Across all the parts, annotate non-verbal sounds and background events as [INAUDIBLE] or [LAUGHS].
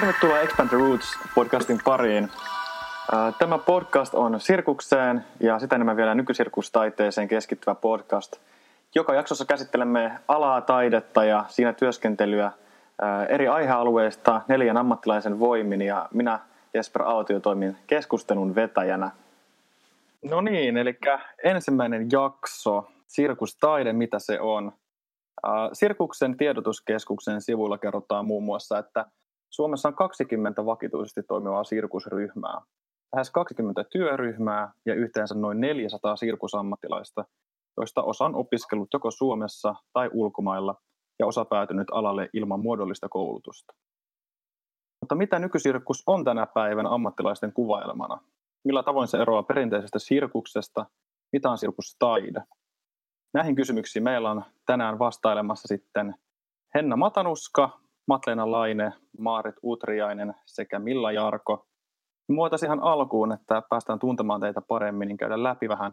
Tervetuloa Expand the Roots podcastin pariin. Tämä podcast on sirkukseen ja sitä enemmän vielä nykysirkustaiteeseen keskittyvä podcast. Joka jaksossa käsittelemme alaa, taidetta ja siinä työskentelyä eri aihealueista neljän ammattilaisen voimin ja minä Jesper Autio toimin keskustelun vetäjänä. No niin, eli ensimmäinen jakso, sirkustaide, mitä se on. Sirkuksen tiedotuskeskuksen sivuilla kerrotaan muun muassa, että Suomessa on 20 vakituisesti toimivaa sirkusryhmää, lähes 20 työryhmää ja yhteensä noin 400 sirkusammattilaista, joista osa on opiskellut joko Suomessa tai ulkomailla ja osa päätynyt alalle ilman muodollista koulutusta. Mutta mitä nykysirkus on tänä päivänä ammattilaisten kuvailmana? Millä tavoin se eroaa perinteisestä sirkuksesta? Mitä on sirkustaide? Näihin kysymyksiin meillä on tänään vastailemassa sitten Henna Matanuska, Matleena Laine, Maarit Utriainen sekä Milla Jarko. Muotaisi ihan alkuun, että päästään tuntemaan teitä paremmin, niin käydä läpi vähän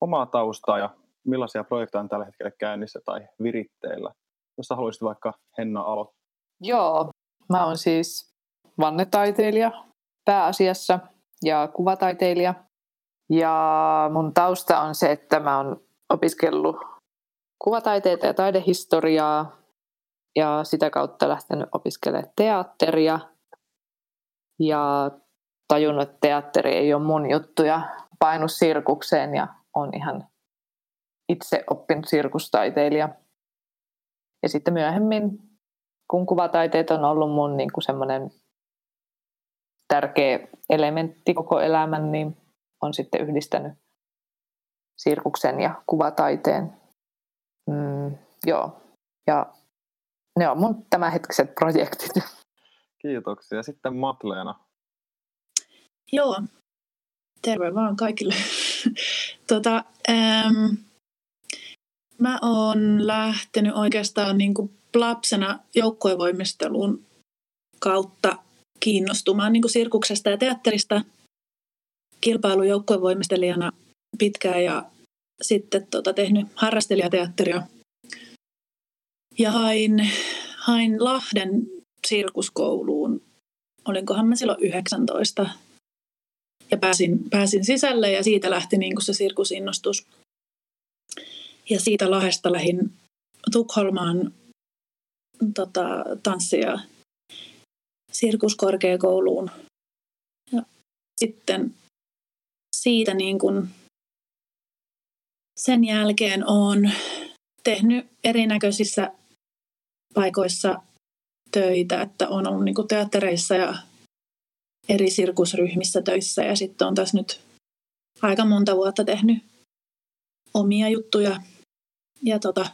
omaa taustaa ja millaisia projekteja on tällä hetkellä käynnissä tai viritteillä. Jos haluaisit vaikka Henna aloittaa. Joo, mä oon siis vannetaiteilija pääasiassa ja kuvataiteilija. Ja mun tausta on se, että mä oon opiskellut kuvataiteita ja taidehistoriaa ja sitä kautta lähtenyt opiskelemaan teatteria. Ja tajunnut, että teatteri ei ole mun juttu ja painut sirkukseen ja on ihan itse oppinut sirkustaiteilija. Ja sitten myöhemmin, kun kuvataiteet on ollut mun niin kuin semmoinen tärkeä elementti koko elämän, niin on sitten yhdistänyt sirkuksen ja kuvataiteen. Mm, joo. Ja ne on mun tämänhetkiset projektit. Kiitoksia. Sitten Matleena. Joo. Terve vaan kaikille. [LAUGHS] tota, ähm, mä oon lähtenyt oikeastaan niin kuin lapsena joukkuevoimisteluun kautta kiinnostumaan niin kuin sirkuksesta ja teatterista kilpailujoukkuevoimistelijana pitkään ja sitten tota, tehnyt harrastelijateatteria. Ja hain, hain Lahden sirkuskouluun, olinkohan mä silloin 19. Ja pääsin, pääsin sisälle ja siitä lähti niin se sirkusinnostus. Ja siitä Lahdesta lähdin Tukholmaan tota, tanssia sirkuskorkeakouluun. Ja sitten siitä niin kuin sen jälkeen olen tehnyt erinäköisissä paikoissa töitä, että on ollut niin teattereissa ja eri sirkusryhmissä töissä ja sitten on tässä nyt aika monta vuotta tehnyt omia juttuja. Ja tota,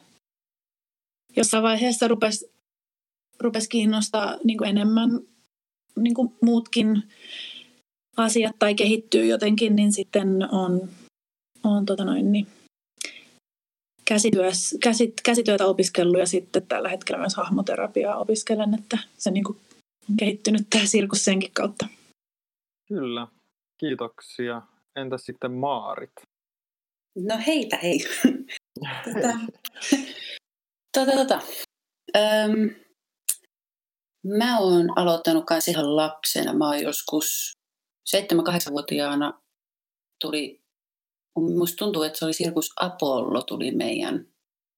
jossain vaiheessa rupesi rupes kiinnostaa niin enemmän niin muutkin asiat tai kehittyy jotenkin, niin sitten on, on tota noin, niin käsityös, käsit, käsityötä opiskellut ja sitten tällä hetkellä myös hahmoterapiaa opiskelen, että se niin kuin on kehittynyt tämä sirkus senkin kautta. Kyllä, kiitoksia. Entäs sitten Maarit? No heitä hei. [LAUGHS] tota, tota, tota. Öm, mä oon aloittanut kanssa ihan lapsena. Mä oon joskus 7-8-vuotiaana tuli, musta tuntuu, että se oli Sirkus Apollo tuli meidän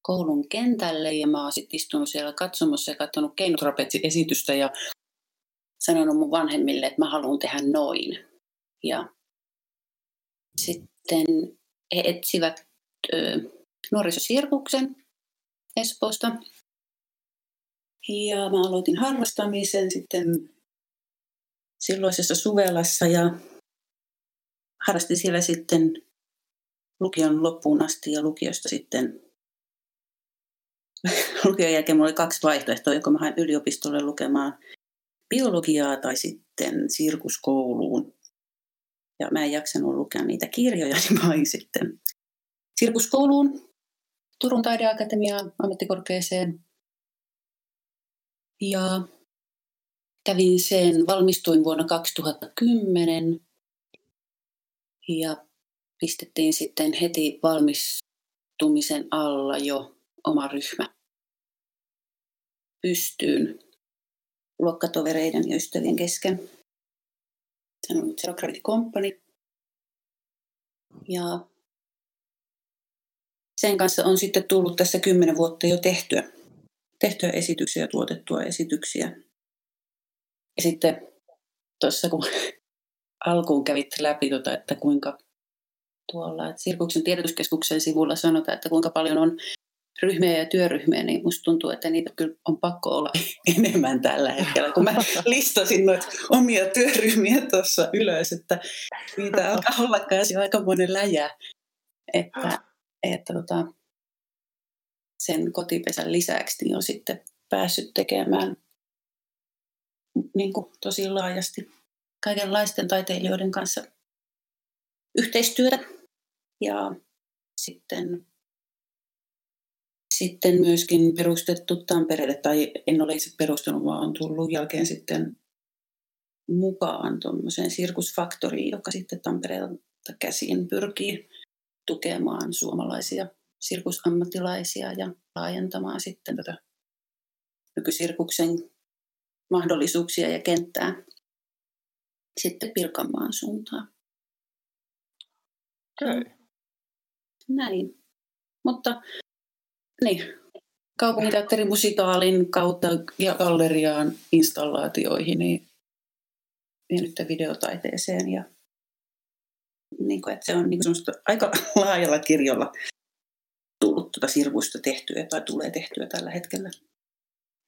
koulun kentälle ja mä oon sitten istunut siellä katsomassa ja katsonut keinotrapetsi-esitystä ja sanonut mun vanhemmille, että mä haluan tehdä noin. Ja sitten he etsivät ö, nuorisosirkuksen Espoosta. Ja mä aloitin harrastamisen sitten silloisessa Suvelassa ja harrastin siellä sitten lukion loppuun asti ja lukiosta sitten [LAUGHS] lukion jälkeen mulla oli kaksi vaihtoehtoa, joko mä hain yliopistolle lukemaan biologiaa tai sitten sirkuskouluun. Ja mä en jaksanut lukea niitä kirjoja, [LAUGHS] niin mä hain sitten sirkuskouluun Turun taideakatemiaan ammattikorkeeseen. Ja kävin sen, valmistuin vuonna 2010 ja pistettiin sitten heti valmistumisen alla jo oma ryhmä pystyyn. luokkatovereiden ja ystävien kesken. Se on Zero Gravity Company. Ja sen kanssa on sitten tullut tässä kymmenen vuotta jo tehtyä, tehtyä esityksiä tuotettua esityksiä. Ja sitten tuossa kun [LAUGHS] alkuun kävit läpi, tota, että kuinka tuolla että Sirkuksen tiedotuskeskuksen sivulla sanotaan, että kuinka paljon on ryhmiä ja työryhmiä, niin musta tuntuu, että niitä kyllä on pakko olla [LAUGHS] enemmän tällä hetkellä. Kun mä [LAUGHS] listasin noita omia työryhmiä tuossa ylös, että niitä alkaa olla jo aika monen läjä. Että, että tota, sen kotipesän lisäksi niin on sitten päässyt tekemään niin kuin tosi laajasti kaikenlaisten taiteilijoiden kanssa yhteistyötä. Ja sitten sitten myöskin perustettu Tampereelle, tai en ole itse perustanut, vaan on tullut jälkeen sitten mukaan tuommoiseen sirkusfaktoriin, joka sitten Tampereelta käsiin pyrkii tukemaan suomalaisia sirkusammattilaisia ja laajentamaan sitten tätä nykysirkuksen mahdollisuuksia ja kenttää sitten Pirkanmaan suuntaan. Okay. Näin. Mutta niin, kaupunginteatterin musikaalin kautta ja galleriaan installaatioihin niin, ja nyt videotaiteeseen. Ja, niin kuin, että se on niin kuin aika [LAUGHS] laajalla kirjolla tullut tuota sirkusta tehtyä tai tulee tehtyä tällä hetkellä.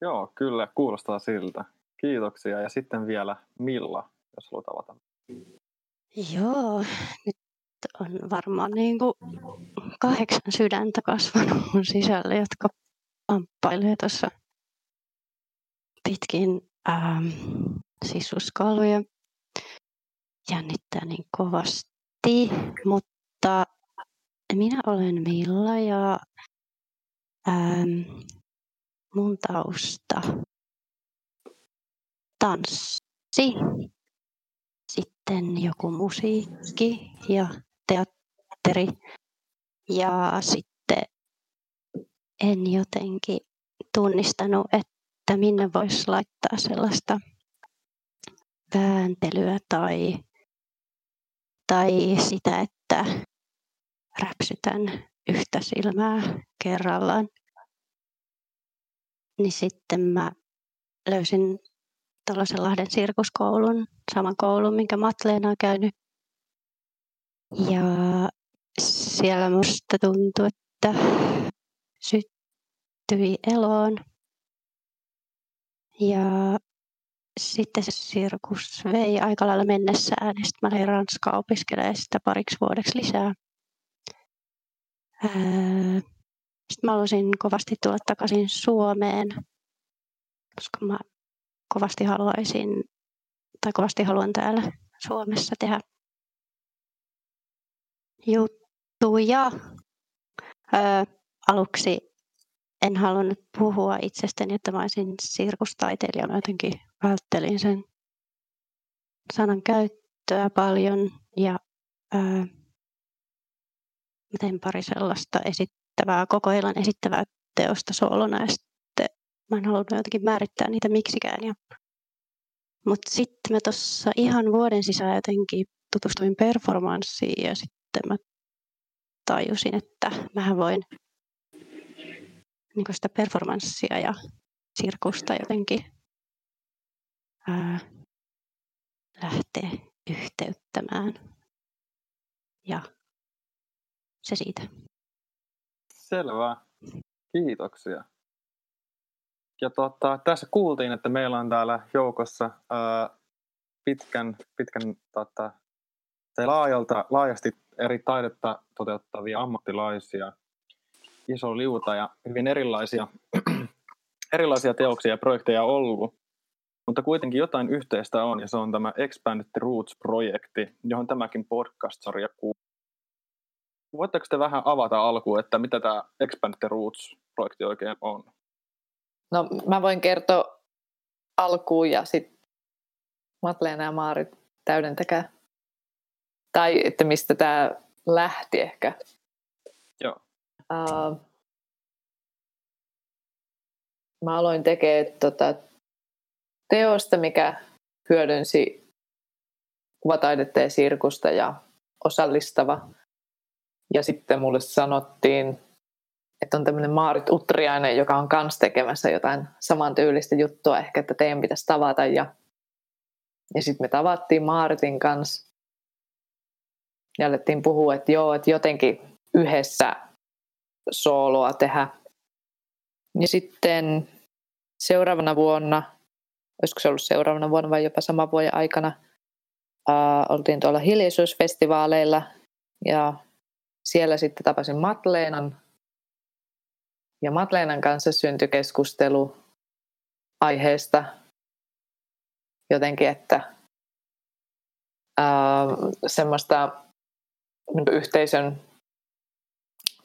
Joo, kyllä, kuulostaa siltä. Kiitoksia. Ja sitten vielä Milla, jos haluat avata. Joo, nyt on varmaan niin kuin kahdeksan sydäntä kasvanut mun sisälle, jotka pamppailee tuossa pitkin ähm, sisuskaluja. Jännittää niin kovasti, mutta minä olen Milla ja ähm, mun tausta tanssi, sitten joku musiikki ja teatteri ja sitten en jotenkin tunnistanut, että minne voisi laittaa sellaista vääntelyä tai, tai sitä, että räpsytän yhtä silmää kerrallaan. Niin sitten mä löysin tällaisen Lahden sirkuskoulun, saman koulun, minkä Matleena on käynyt. Ja siellä musta tuntui, että syttyi eloon. Ja sitten se sirkus vei aika lailla mennessään. Sitten mä lähdin Ranskaa opiskelemaan sitä pariksi vuodeksi lisää. Sitten mä halusin kovasti tulla takaisin Suomeen, koska mä kovasti haluaisin, tai kovasti haluan täällä Suomessa tehdä juttuja. Öö, aluksi en halunnut puhua itsestäni, että mä olisin sirkustaiteilija. Mä jotenkin välttelin sen sanan käyttöä paljon ja öö, mä tein pari sellaista esittävää, koko ajan esittävää teosta solona ja sitten mä en halunnut jotenkin määrittää niitä miksikään. Ja... Mutta sitten mä tuossa ihan vuoden sisään jotenkin tutustuin performanssiin ja sitten sitten mä tajusin, että mä voin niin sitä performanssia ja sirkusta jotenkin ää, lähteä yhteyttämään. Ja se siitä. Selvä. Kiitoksia. Ja tota, tässä kuultiin, että meillä on täällä joukossa ää, pitkän, pitkän tota, laajalta, laajasti eri taidetta toteuttavia ammattilaisia, iso liuta ja hyvin erilaisia, [CLEARS THROAT] erilaisia teoksia ja projekteja ollut. Mutta kuitenkin jotain yhteistä on, ja se on tämä Expanded Roots-projekti, johon tämäkin podcast-sarja kuuluu. Voitteko te vähän avata alkuun, että mitä tämä Expanded Roots-projekti oikein on? No mä voin kertoa alkuun ja sitten Matleena ja Maarit täydentäkää. Tai että mistä tämä lähti ehkä. Joo. Uh, mä aloin tekemään tota, teosta, mikä hyödynsi kuvataidetta ja sirkusta ja osallistava. Ja sitten mulle sanottiin, että on tämmöinen Maarit Utriainen, joka on kans tekemässä jotain samantyylistä juttua, ehkä että teidän pitäisi tavata. Ja, ja sitten me tavattiin Maaritin kanssa ja alettiin puhua, että joo, että jotenkin yhdessä sooloa tehdä. Ja sitten seuraavana vuonna, olisiko se ollut seuraavana vuonna vai jopa sama vuoden aikana, ää, oltiin tuolla hiljaisuusfestivaaleilla ja siellä sitten tapasin Matleenan. Ja Matleenan kanssa syntyi keskustelu aiheesta jotenkin, että ää, semmoista yhteisön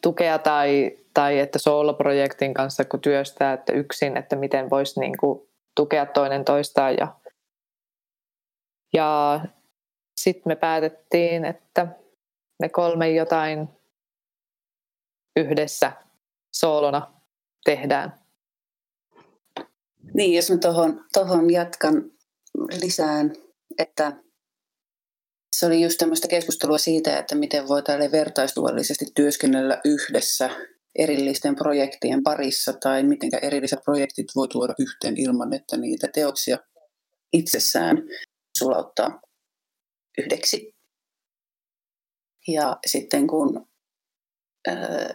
tukea tai, tai että sooloprojektin kanssa kun työstää, että yksin, että miten voisi niin kuin tukea toinen toistaan. Ja, ja sitten me päätettiin, että me kolme jotain yhdessä soolona tehdään. Niin, jos mä tuohon tohon jatkan lisään, että se oli just tämmöistä keskustelua siitä, että miten voi tälle vertaistuvallisesti työskennellä yhdessä erillisten projektien parissa tai miten erilliset projektit voi tuoda yhteen ilman, että niitä teoksia itsessään sulauttaa yhdeksi. Ja sitten kun ää,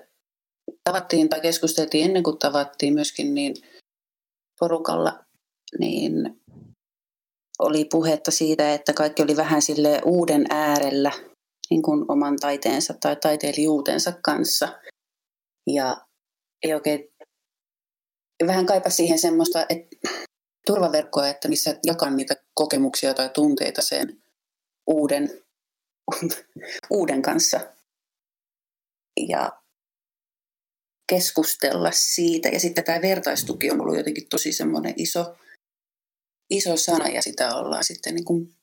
tavattiin tai keskusteltiin ennen kuin tavattiin myöskin niin porukalla, niin oli puhetta siitä, että kaikki oli vähän sille uuden äärellä niin kuin oman taiteensa tai taiteilijuutensa kanssa. Ja ei oikein, vähän kaipa siihen semmoista että turvaverkkoa, että missä jakan niitä kokemuksia tai tunteita sen uuden, uuden kanssa. Ja keskustella siitä. Ja sitten tämä vertaistuki on ollut jotenkin tosi semmoinen iso, iso sana ja sitä ollaan sitten niin kuin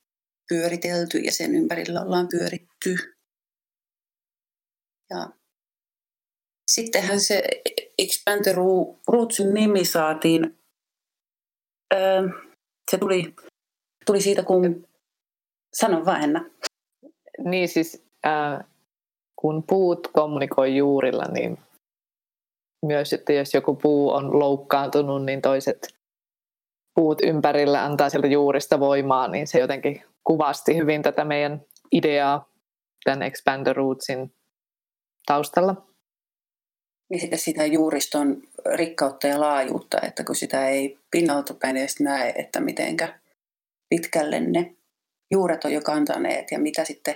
pyöritelty ja sen ympärillä ollaan pyöritty. Ja sittenhän se Expand Rootsin nimi saatiin. Öö, se tuli, tuli siitä, kun... Sano vaan, Enna. Niin siis, äh, kun puut kommunikoi juurilla, niin myös, että jos joku puu on loukkaantunut, niin toiset puut ympärillä antaa sieltä juurista voimaa, niin se jotenkin kuvasti hyvin tätä meidän ideaa tämän Expander Rootsin taustalla. Ja sitä juuriston rikkautta ja laajuutta, että kun sitä ei pinnalta päin edes näe, että mitenkä pitkälle ne juuret on jo kantaneet ja mitä sitten,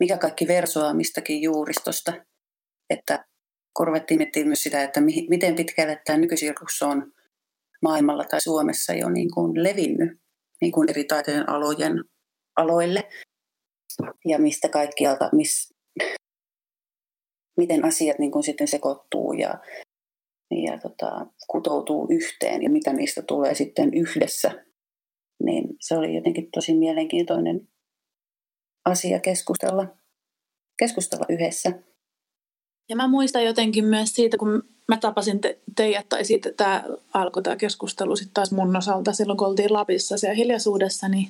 mikä kaikki versoaa mistäkin juuristosta. Että kun ruvettiin myös sitä, että miten pitkälle tämä nykysirkus on maailmalla tai Suomessa jo niin kuin levinnyt niin kuin eri taiteen alojen aloille ja mistä kaikkialta, miss, miten asiat niin kuin sitten sekoittuu ja, ja tota, kutoutuu yhteen ja mitä niistä tulee sitten yhdessä, niin se oli jotenkin tosi mielenkiintoinen asia keskustella, keskustella yhdessä. Ja mä muistan jotenkin myös siitä, kun mä tapasin te- teidät, tai siitä tämä alkoi tämä keskustelu sitten taas mun osalta silloin, kun oltiin Lapissa siellä hiljaisuudessa, niin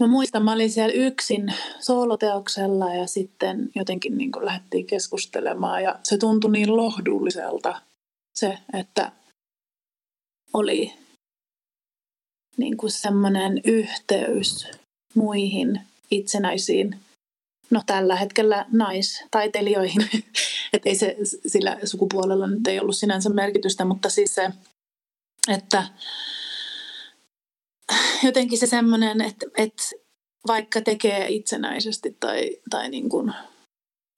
Mä muistan, mä olin siellä yksin sooloteoksella ja sitten jotenkin niin kuin lähdettiin keskustelemaan ja se tuntui niin lohdulliselta se, että oli niin kuin semmoinen yhteys muihin itsenäisiin no tällä hetkellä naistaiteilijoihin. [LAUGHS] että ei se sillä sukupuolella nyt ei ollut sinänsä merkitystä, mutta siis se, että jotenkin se semmoinen, että, että vaikka tekee itsenäisesti tai, tai niin kuin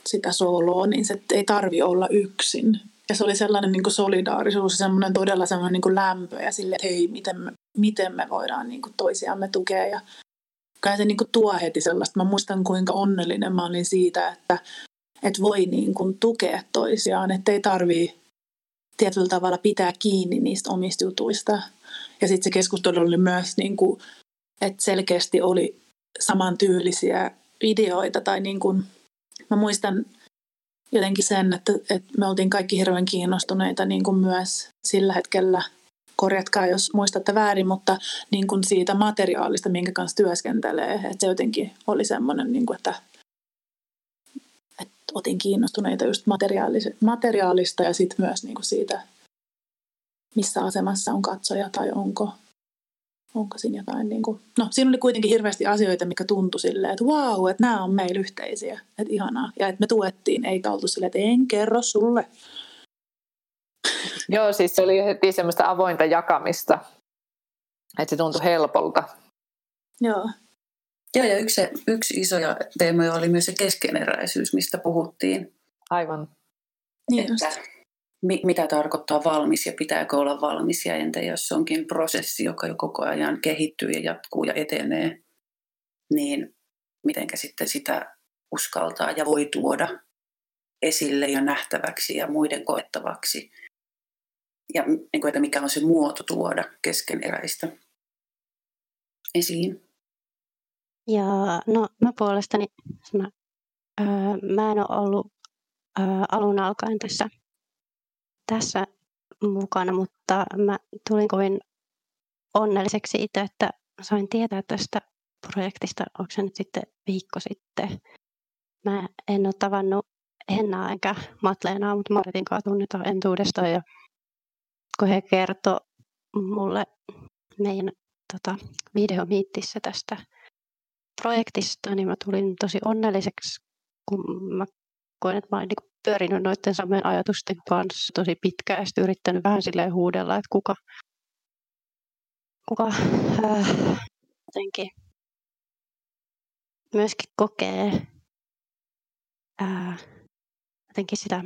sitä sooloa, niin se ei tarvi olla yksin. Ja se oli sellainen niin kuin solidaarisuus ja semmoinen todella semmoinen niin kuin lämpö ja sille, että hei, miten me, miten me voidaan niin kuin toisiamme tukea. Ja kai se niin kuin tuo heti sellaista. Mä muistan, kuinka onnellinen mä olin siitä, että, että voi niin kuin tukea toisiaan, että ei tarvii tietyllä tavalla pitää kiinni niistä omista jutuista. Ja sitten se keskustelu oli myös, niin kuin, että selkeästi oli samantyylisiä videoita. Tai niin kuin, mä muistan jotenkin sen, että, että me oltiin kaikki hirveän kiinnostuneita niin kuin myös sillä hetkellä korjatkaa jos muistatte väärin, mutta niin kuin siitä materiaalista, minkä kanssa työskentelee. Että se jotenkin oli semmoinen, niin kuin, että, että otin kiinnostuneita just materiaalista ja sitten myös niin kuin siitä, missä asemassa on katsoja tai onko, onko siinä jotain, niin kuin, no siinä oli kuitenkin hirveästi asioita, mikä tuntui silleen, että wow, että nämä on meillä yhteisiä, että ihanaa. Ja että me tuettiin, eikä oltu silleen, että en kerro sulle. Joo, siis se oli heti semmoista avointa jakamista, että se tuntui helpolta. Joo. Joo, ja yksi, yksi isoja teemoja oli myös se keskeneräisyys, mistä puhuttiin. Aivan. Niin että mi, mitä tarkoittaa valmis ja pitääkö olla valmis, ja entä jos se onkin prosessi, joka jo koko ajan kehittyy ja jatkuu ja etenee, niin mitenkä sitten sitä uskaltaa ja voi tuoda esille ja nähtäväksi ja muiden koettavaksi. Ja niin kuin, että mikä on se muoto tuoda keskeneräistä esiin. Ja no, mä puolestani mä, öö, mä en ole ollut öö, alun alkaen tässä, tässä mukana, mutta mä tulin kovin onnelliseksi itse, että sain tietää tästä projektista, onko se nyt sitten viikko sitten. Mä en ole tavannut Hennaa enkä Matleenaa, mutta Maritin kanssa tunnetaan entuudestaan ja kun he kertoi mulle meidän tota, videomiittissä tästä projektista, niin mä tulin tosi onnelliseksi, kun mä koin, että mä olin niin pyörinyt noiden samojen ajatusten kanssa tosi pitkään ja sitten yrittänyt vähän silleen huudella, että kuka, kuka äh, jotenkin myöskin kokee äh, jotenkin sitä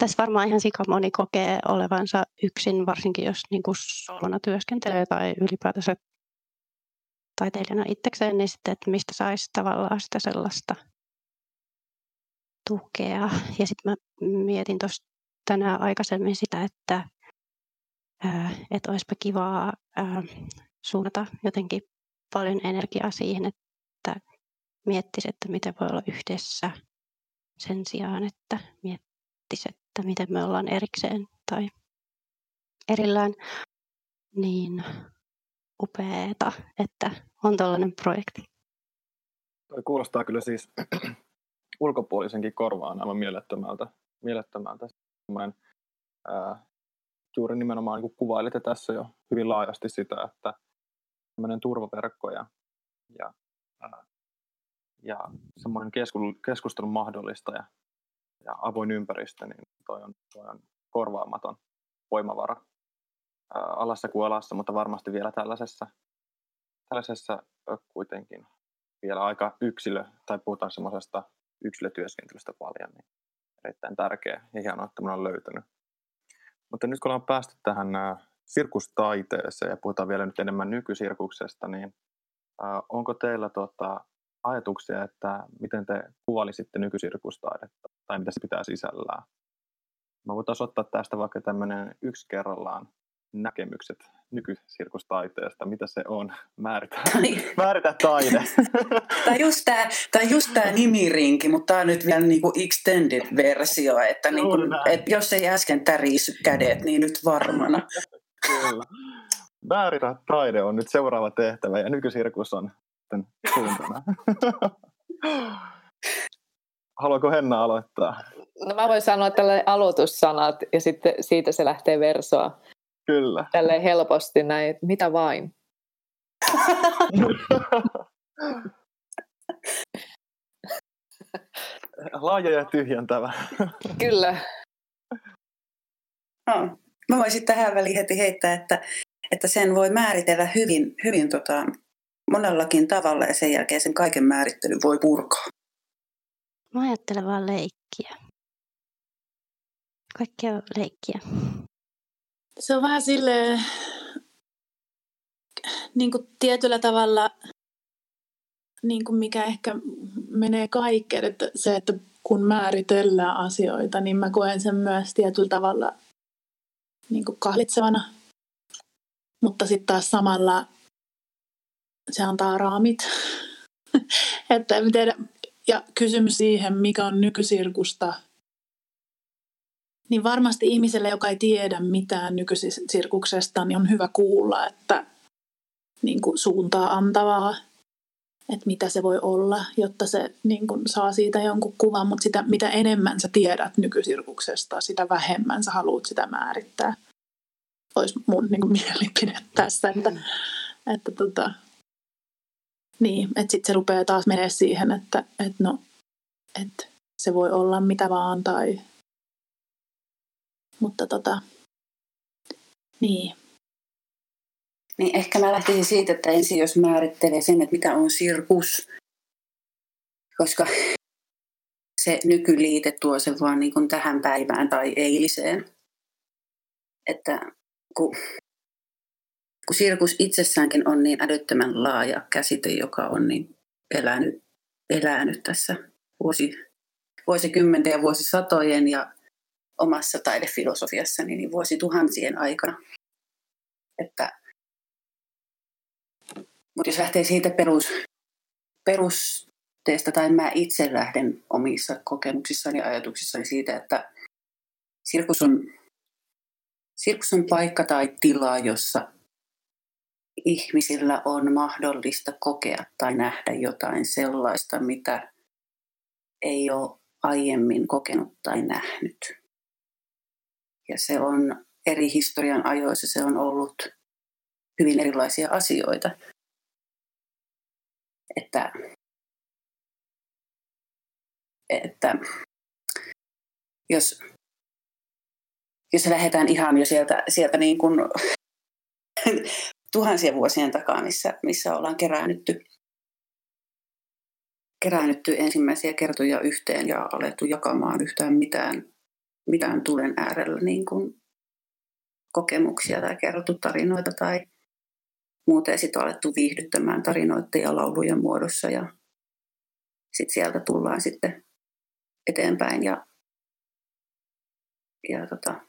tässä varmaan ihan sika moni kokee olevansa yksin, varsinkin jos niin kuin solona työskentelee tai ylipäätänsä taiteilijana itsekseen, niin sitten, että mistä saisi tavallaan sitä sellaista tukea. Ja sitten mä mietin tuossa tänään aikaisemmin sitä, että, että olisipa kivaa suunnata jotenkin paljon energiaa siihen, että miettisi, että miten voi olla yhdessä sen sijaan, että miettisi, että miten me ollaan erikseen tai erillään, niin upeeta, että on tällainen projekti. Toi kuulostaa kyllä siis [CLEARS THROAT] ulkopuolisenkin korvaan aivan mielettömältä. mielettömältä. ää, juuri nimenomaan niin kuvailitte tässä jo hyvin laajasti sitä, että tämmöinen turvaverkko ja, ja, ää, ja semmoinen keskustelun mahdollista ja, avoin ympäristö, niin toi on, toi on korvaamaton voimavara ää, alassa kuin alassa, mutta varmasti vielä tällaisessa, tällaisessa kuitenkin vielä aika yksilö, tai puhutaan semmoisesta yksilötyöskentelystä paljon, niin erittäin tärkeä ja hienoa, että minä on löytänyt. Mutta nyt kun ollaan päästy tähän sirkustaiteeseen ja puhutaan vielä nyt enemmän nykysirkuksesta, niin onko teillä tota, ajatuksia, että miten te kuvailisitte nykysirkustaidetta tai mitä se pitää sisällään? Mä voitaisiin ottaa tästä vaikka tämmöinen yksi kerrallaan näkemykset nykysirkustaiteesta, mitä se on, [LAUGHS] määritä, [LAUGHS] määritä taide. [LAUGHS] Tämä on just tämä, tämä, just tämä nimirinki, mutta tämä on nyt vielä niin kuin extended-versio, että niin kuin, että jos ei äsken tärisy kädet, niin nyt varmana. Kyllä. Määritä taide on nyt seuraava tehtävä ja nykysirkus on sitten suuntana. Haluaako Henna aloittaa? No mä voin sanoa tälle aloitussanat ja sitten siitä se lähtee versoa. Kyllä. Tälleen helposti näin, että mitä vain. [LAUGHS] Laaja ja tyhjentävä. Kyllä. No, mä voisin tähän väliin heti heittää, että, että sen voi määritellä hyvin, hyvin tota, monellakin tavalla ja sen jälkeen sen kaiken määrittely voi purkaa. Mä ajattelen vaan leikkiä. Kaikkea leikkiä. Se on vähän sille niin kuin tietyllä tavalla, niin kuin mikä ehkä menee kaikkeen, että se, että kun määritellään asioita, niin mä koen sen myös tietyllä tavalla niin kuin kahlitsevana. Mutta sitten taas samalla se antaa raamit. [LAUGHS] että en tiedä. Ja kysymys siihen, mikä on nykysirkusta, niin varmasti ihmiselle, joka ei tiedä mitään nykyisestä sirkuksesta, niin on hyvä kuulla, että niin kuin suuntaa antavaa, että mitä se voi olla, jotta se niin kuin saa siitä jonkun kuvan, mutta sitä, mitä enemmän sä tiedät nykysirkuksesta, sitä vähemmän sä haluat sitä määrittää. Olisi mun niin kuin mielipide tässä, että, että tota, niin, että sitten se rupeaa taas menee siihen, että, että no, että se voi olla mitä vaan tai mutta tota, niin. Niin ehkä mä lähtisin siitä, että ensin jos määrittelee sen, että mitä on sirkus, koska se nykyliite tuo sen vaan niin kuin tähän päivään tai eiliseen. Että kun, kun sirkus itsessäänkin on niin älyttömän laaja käsite, joka on niin elänyt, elänyt tässä vuosi, vuosikymmenten ja vuosisatojen ja omassa taidefilosofiassani niin vuosituhansien aikana. Että, mutta jos lähtee siitä perus, perusteesta, tai mä itse lähden omissa kokemuksissani ja ajatuksissani siitä, että sirkus on, sirkus on paikka tai tila, jossa ihmisillä on mahdollista kokea tai nähdä jotain sellaista, mitä ei ole aiemmin kokenut tai nähnyt. Ja se on eri historian ajoissa se on ollut hyvin erilaisia asioita. Että, että jos, jos lähdetään ihan jo sieltä, sieltä niin kuin tuhansien vuosien takaa, missä, missä ollaan keräännytty, keräännytty ensimmäisiä kertoja yhteen ja alettu jakamaan yhtään mitään mitään tulen äärellä niin kuin kokemuksia tai kerrottu tarinoita tai muuten. Sitten alettu viihdyttämään tarinoiden ja laulujen muodossa ja sitten sieltä tullaan sitten eteenpäin ja, ja tota,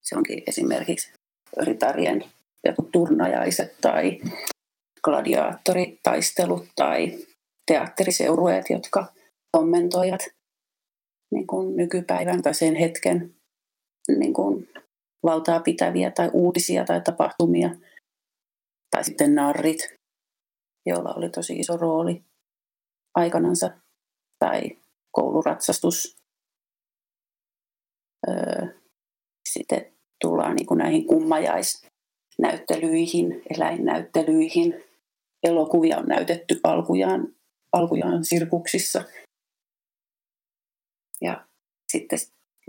se onkin esimerkiksi ritarien joku turnajaiset tai gladiaattoritaistelut tai teatteriseurueet, jotka kommentoivat niin kuin nykypäivän tai sen hetken niin kuin valtaa pitäviä tai uutisia tai tapahtumia. Tai sitten narrit, joilla oli tosi iso rooli aikanansa. Tai kouluratsastus. Öö, sitten tullaan niin kuin näihin kummajaisnäyttelyihin, eläinnäyttelyihin. Elokuvia on näytetty alkujaan, alkujaan sirkuksissa – ja sitten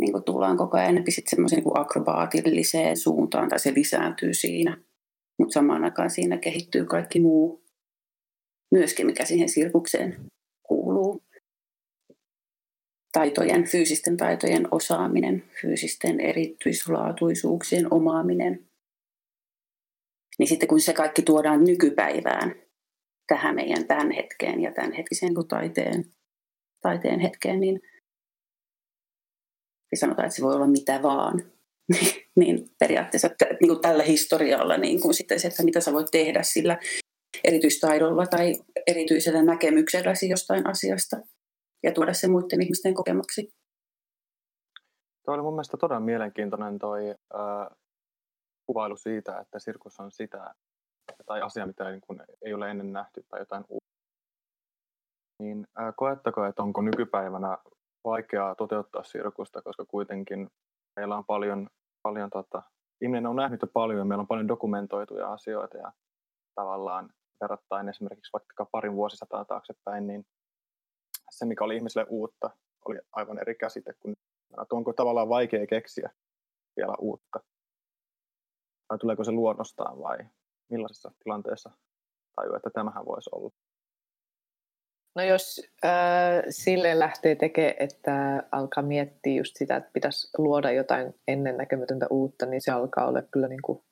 niin kuin tullaan koko ajan enemmän semmoiseen niin akrobaatilliseen suuntaan, tai se lisääntyy siinä. Mutta samaan aikaan siinä kehittyy kaikki muu myöskin, mikä siihen sirkukseen kuuluu. Taitojen, fyysisten taitojen osaaminen, fyysisten erityislaatuisuuksien omaaminen. Niin sitten kun se kaikki tuodaan nykypäivään, tähän meidän tämän hetkeen ja tämän hetkisen taiteen, taiteen hetkeen, niin ja sanotaan, että se voi olla mitä vaan, [LAUGHS] niin periaatteessa että, niin kuin tällä historialla niin kuin sitten se, että mitä sä voit tehdä sillä erityistaidolla tai erityisellä näkemykselläsi jostain asiasta ja tuoda se muiden ihmisten kokemaksi. Tuo oli mun mielestä todella mielenkiintoinen toi äh, kuvailu siitä, että sirkus on sitä tai asia, mitä niin kun ei ole ennen nähty tai jotain uutta. Niin äh, koettako, että onko nykypäivänä vaikeaa toteuttaa sirkusta, koska kuitenkin meillä on paljon, paljon tota, ihminen on nähnyt jo paljon ja meillä on paljon dokumentoituja asioita ja tavallaan verrattain esimerkiksi vaikka parin vuosisataa taaksepäin, niin se, mikä oli ihmiselle uutta, oli aivan eri käsite kuin onko tavallaan vaikea keksiä vielä uutta. Vai tuleeko se luonnostaan vai millaisessa tilanteessa tajuu, että tämähän voisi olla. No jos äh, sille lähtee tekemään, että alkaa miettiä just sitä, että pitäisi luoda jotain ennennäkemätöntä uutta, niin se alkaa olla kyllä niin kuin...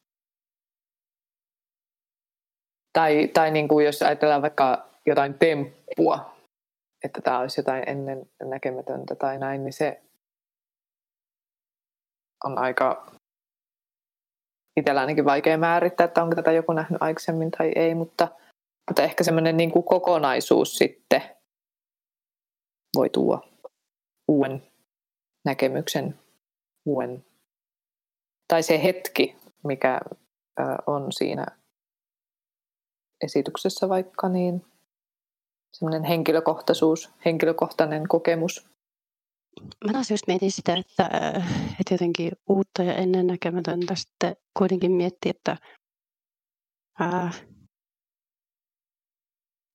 Tai, tai niin kuin jos ajatellaan vaikka jotain temppua, että tämä olisi jotain ennen näkemätöntä tai näin, niin se on aika itsellä ainakin vaikea määrittää, että onko tätä joku nähnyt aikaisemmin tai ei, mutta – mutta ehkä semmoinen niin kuin kokonaisuus sitten voi tuoda uuden näkemyksen when, tai se hetki, mikä on siinä esityksessä vaikka, niin semmoinen henkilökohtaisuus, henkilökohtainen kokemus. Mä taas just mietin sitä, että, että jotenkin uutta ja ennennäkemätöntä sitten kuitenkin miettiä, että ää,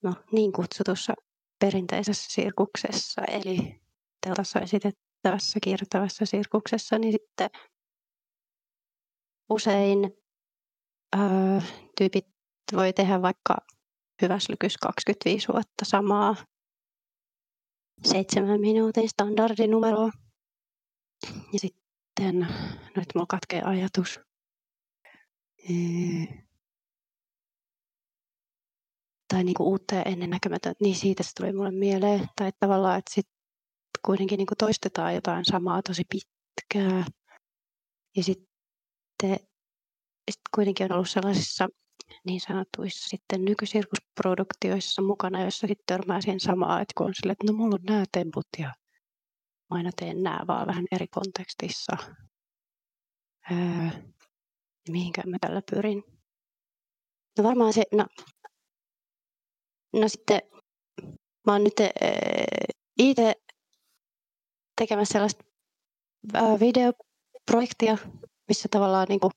no, niin kutsutussa perinteisessä sirkuksessa, eli teltassa esitettävässä kiertävässä sirkuksessa, niin sitten usein ää, tyypit voi tehdä vaikka hyväslykys 25 vuotta samaa seitsemän minuutin standardinumeroa. Ja sitten, nyt mulla katkee ajatus. Tai niin kuin uutta ja ennennäkemätöntä, niin siitä se tuli mulle mieleen. Tai tavallaan, että sitten kuitenkin niin kuin toistetaan jotain samaa tosi pitkää. Ja sitten sit kuitenkin on ollut sellaisissa niin sanotuissa sitten nykysirkusproduktioissa mukana, joissa sitten törmää siihen samaan, että kun on sille, että no mulla on nämä temput ja mä aina teen nämä vaan vähän eri kontekstissa. Öö, mihinkään mä tällä pyrin. No varmaan se, no, no sitten mä oon nyt itse tekemässä sellaista videoprojektia, missä tavallaan niin kuin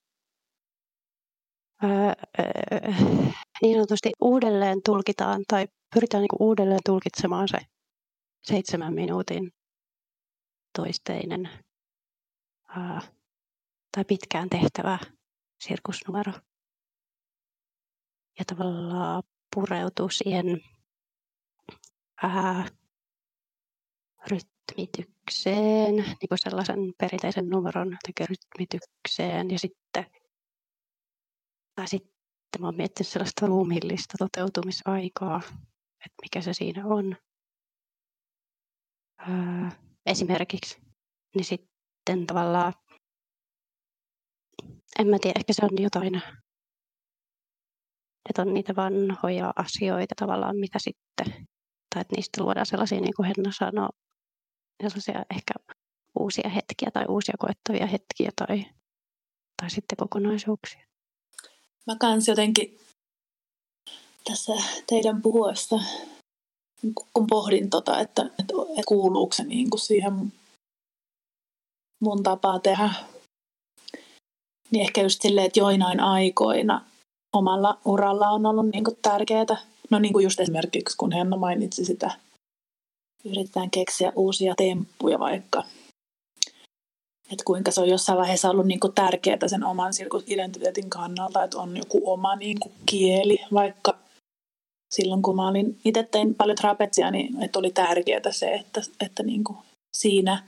niin sanotusti uudelleen tulkitaan tai pyritään niin uudelleen tulkitsemaan se seitsemän minuutin toisteinen ää, tai pitkään tehtävä sirkusnumero. Ja tavallaan pureutuu siihen ää, rytmitykseen, niin kuin sellaisen perinteisen numeron rytmitykseen ja sitten tai sitten mä oon miettinyt sellaista ruumiillista toteutumisaikaa, että mikä se siinä on. Öö, esimerkiksi, niin sitten tavallaan, en mä tiedä, ehkä se on jotain, että on niitä vanhoja asioita tavallaan, mitä sitten, tai että niistä luodaan sellaisia, niin kuin Henna sanoi, sellaisia ehkä uusia hetkiä tai uusia koettavia hetkiä tai, tai sitten kokonaisuuksia. Mä kans jotenkin tässä teidän puhuessa, kun pohdin tota, että, että, kuuluuko se niin kuin siihen mun tapaa tehdä, niin ehkä just silleen, että joinain aikoina omalla uralla on ollut niin kuin tärkeää. No niin kuin just esimerkiksi, kun Henna mainitsi sitä, yritetään keksiä uusia temppuja vaikka – että kuinka se on jossain vaiheessa ollut niin tärkeää sen oman identiteetin kannalta, että on joku oma niin kuin kieli, vaikka silloin kun mä olin itse tein paljon trapetsia, niin että oli tärkeää se, että, että niin kuin siinä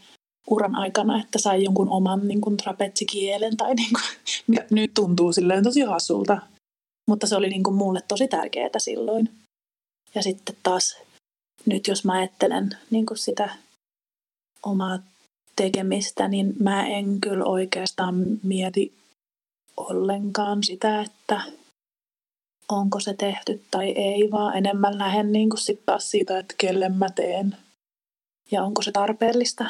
uran aikana, että sai jonkun oman niin kuin trapetsikielen tai [LAUGHS] niin kuin, nyt tuntuu silleen tosi hassulta, mutta se oli niin kuin mulle tosi tärkeää silloin. Ja sitten taas nyt jos mä ajattelen niin kuin sitä omaa tekemistä, niin mä en kyllä oikeastaan mieti ollenkaan sitä, että onko se tehty tai ei, vaan enemmän lähden niin kuin taas siitä, että kelle mä teen ja onko se tarpeellista.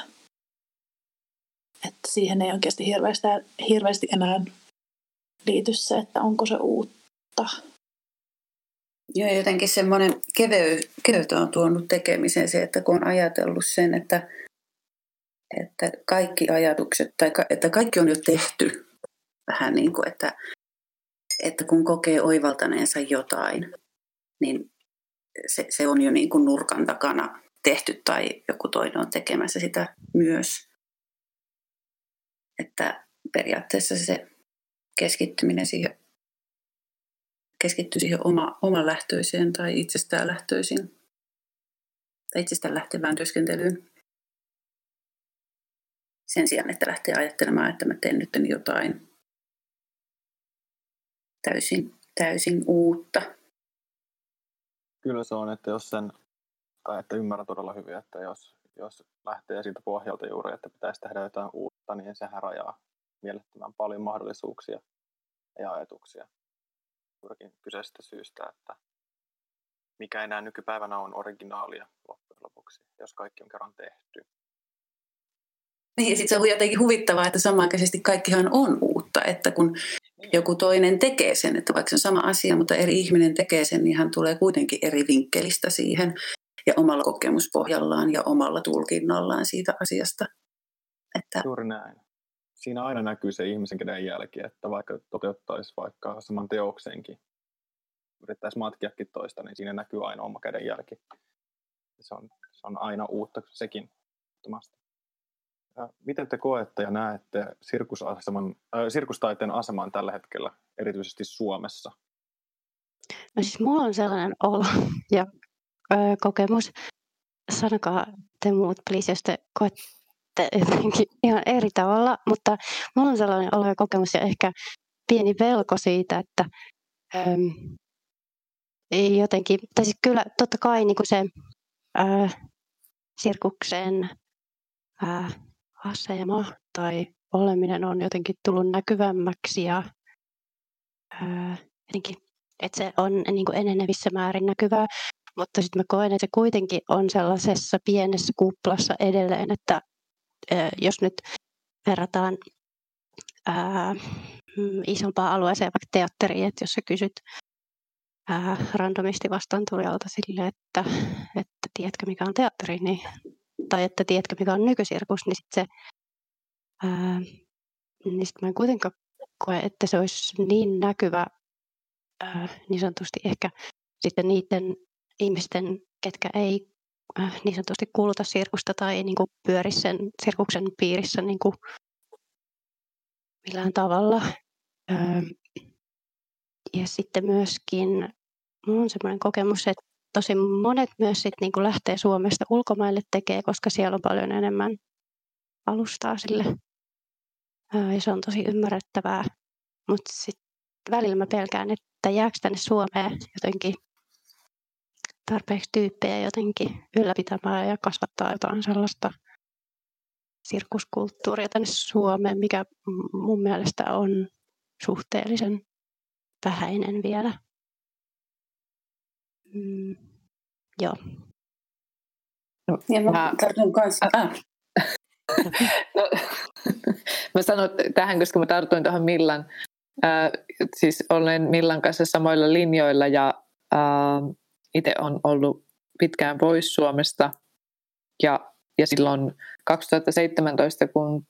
Että siihen ei oikeasti hirveästi, hirveästi enää liity se, että onko se uutta. Joo, jotenkin semmoinen keveyttä on tuonut tekemiseen se, että kun on ajatellut sen, että että kaikki ajatukset, tai että kaikki on jo tehty vähän niin kuin, että, että kun kokee oivaltaneensa jotain, niin se, se on jo niin kuin nurkan takana tehty tai joku toinen on tekemässä sitä myös. Että periaatteessa se keskittyminen siihen, keskittyy siihen oma, oman lähtöiseen tai itsestään lähtöisin tai itsestään lähtevään työskentelyyn sen sijaan, että lähtee ajattelemaan, että mä teen nyt jotain täysin, täysin uutta. Kyllä se on, että jos sen, tai että ymmärrän todella hyvin, että jos, jos lähtee siitä pohjalta juuri, että pitäisi tehdä jotain uutta, niin sehän rajaa mielettömän paljon mahdollisuuksia ja ajatuksia juurikin kyseisestä syystä, että mikä enää nykypäivänä on originaalia loppujen lopuksi, jos kaikki on kerran tehty. Niin, sitten se on jotenkin huvittavaa, että samanaikaisesti kaikkihan on uutta, että kun joku toinen tekee sen, että vaikka se on sama asia, mutta eri ihminen tekee sen, niin hän tulee kuitenkin eri vinkkelistä siihen ja omalla kokemuspohjallaan ja omalla tulkinnallaan siitä asiasta. Että... Juuri näin. Siinä aina näkyy se ihmisen kädenjälki, että vaikka toteuttaisi vaikka saman teoksenkin, yrittäisi matkiakin toista, niin siinä näkyy aina oma kädenjälki. Se on, se on aina uutta sekin. Miten te koette ja näette sirkusaseman, äh, sirkustaiteen aseman tällä hetkellä, erityisesti Suomessa? No siis mulla on sellainen olo [LAUGHS] ja ö, kokemus. Sanokaa te muut, please, jos te koette jotenkin ihan eri tavalla, mutta mulla on sellainen olo ja kokemus ja ehkä pieni velko siitä, että äm, jotenkin, tai siis kyllä totta kai niin kuin se ää, sirkuksen ää, asema tai oleminen on jotenkin tullut näkyvämmäksi ja ää, jotenkin, että se on niin kuin enenevissä määrin näkyvää. Mutta sitten mä koen, että se kuitenkin on sellaisessa pienessä kuplassa edelleen, että ää, jos nyt verrataan ää, mm, isompaan alueeseen vaikka teatteriin, että jos sä kysyt ää, randomisti vastaan tulijalta sille, että, että tiedätkö mikä on teatteri, niin tai että tiedätkö mikä on nykysirkus, niin sit se, ää, niin sit mä en kuitenkaan koe, että se olisi niin näkyvä ää, niin sanotusti ehkä sitten niiden ihmisten, ketkä ei äh, niin sanotusti kuuluta sirkusta tai ei niin kuin pyöri sen sirkuksen piirissä niin kuin millään tavalla. Ää, ja sitten myöskin minulla on sellainen kokemus, että tosi monet myös sit niin kuin lähtee Suomesta ulkomaille tekee, koska siellä on paljon enemmän alustaa sille. Ja se on tosi ymmärrettävää. Mutta sitten välillä mä pelkään, että jääkö tänne Suomeen jotenkin tarpeeksi tyyppejä jotenkin ylläpitämään ja kasvattaa jotain sellaista sirkuskulttuuria tänne Suomeen, mikä mun mielestä on suhteellisen vähäinen vielä. Mm, joo. No, ja mä, mä tartun kanssa. Ah. [LAUGHS] no, [LAUGHS] mä sanon tähän, koska mä tartuin tuohon Millan. Äh, siis olen Millan kanssa samoilla linjoilla ja äh, itse on ollut pitkään pois Suomesta. Ja, ja silloin 2017, kun